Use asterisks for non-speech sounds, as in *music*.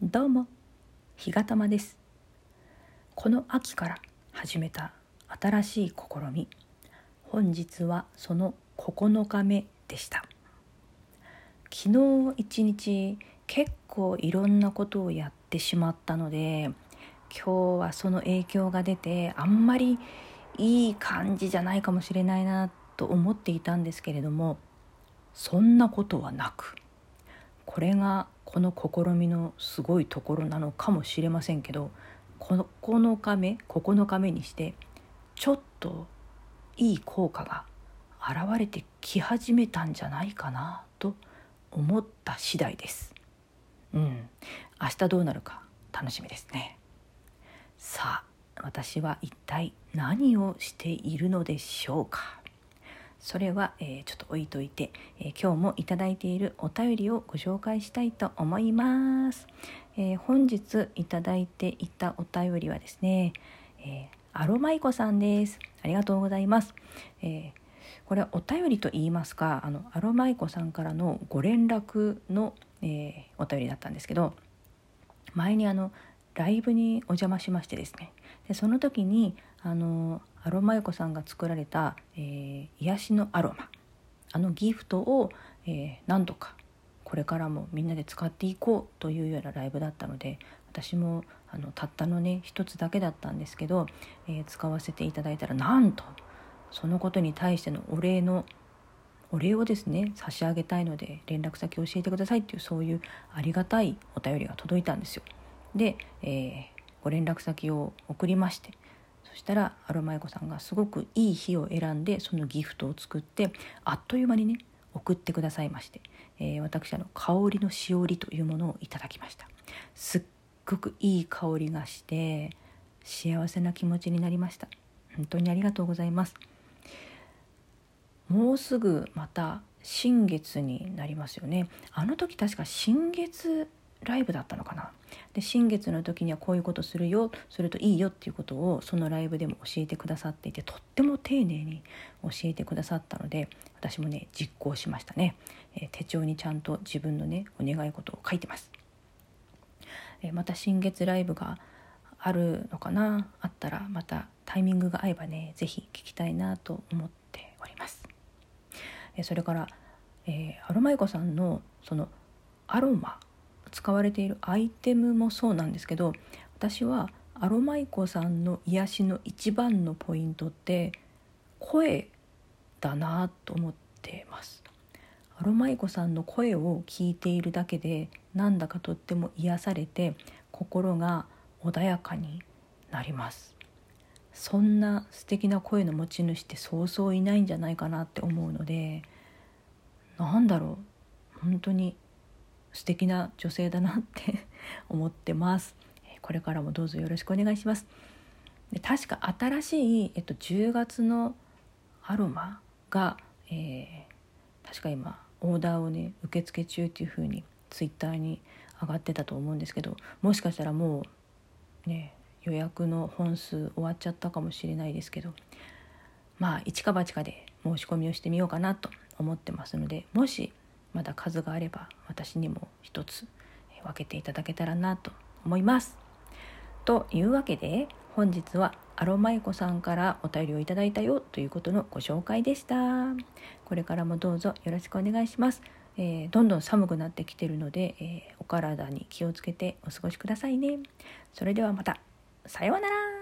どうも日がたまです。この秋から始めた新しい試み本日はその9日目でした。昨日一日結構いろんなことをやってしまったので今日はその影響が出てあんまりいい感じじゃないかもしれないなと思っていたんですけれどもそんなことはなくこれがこの試みのすごいところなのかもしれませんけど9日目9日目にしてちょっといい効果が現れてき始めたんじゃないかなと思った次第です。うん、明日どうなるか楽しみですね。さあ私は一体何をしているのでしょうか。それは、えー、ちょっと置いといて、えー、今日もいただいているお便りをご紹介したいと思います、えー、本日いただいていたお便りはですね、えアロマイコさんです。ありがとうございます、えこれはお便りと言いますかあのアロマイコさんからのご連絡の、えお便りだったんですけど前にあのライブにお邪魔しましてですね。でその時にあのアロマユコさんが作られた、えー、癒しのアロマあのギフトを、えー、何度かこれからもみんなで使っていこうというようなライブだったので私もあのたったのね一つだけだったんですけど、えー、使わせていただいたらなんとそのことに対してのお礼のお礼をですね差し上げたいので連絡先教えてくださいっていうそういうありがたいお便りが届いたんですよ。で、えー、ご連絡先を送りましてそしたらアロマエコさんがすごくいい日を選んでそのギフトを作ってあっという間にね送ってくださいまして、えー、私あの香りのしおりというものをいただきました。すっごくいい香りがして幸せな気持ちになりました。本当にありがとうございます。もうすぐまた新月になりますよね。あの時確か新月ライブだったのかな？で新月の時にはこういうことするよするといいよっていうことをそのライブでも教えてくださっていてとっても丁寧に教えてくださったので私もね実行しましたね、えー、手帳にちゃんと自分のねお願い事を書いてます、えー、また新月ライブがあるのかな？あったらまたタイミングが合えばね是非聞きたいなと思っております、えー、それから、えアロマイコさんのそのアロマ使われているアイテムもそうなんですけど私はアロマイコさんの癒しの一番のポイントって声だなと思ってます。アロマイコさんの声を聞いているだけでなんだかとっても癒されて心が穏やかになります。そんな素敵な声の持ち主ってそうそういないんじゃないかなって思うのでなんだろう。本当に素敵な女性だなって *laughs* 思ってます。これからもどうぞよろしくお願いします。で確か新しい、えっと、10月のアロマが、えー、確か今オーダーをね受付中っていう風にツイッターに上がってたと思うんですけどもしかしたらもうね予約の本数終わっちゃったかもしれないですけどまあ一か八かで申し込みをしてみようかなと思ってますのでもしまだ数があれば私にも一つ分けていただけたらなと思います。というわけで本日はアロマイコさんからお便りをいただいたよということのご紹介でした。これからもどうぞよろしくお願いします。えー、どんどん寒くなってきてるので、えー、お体に気をつけてお過ごしくださいね。それではまた。さようなら。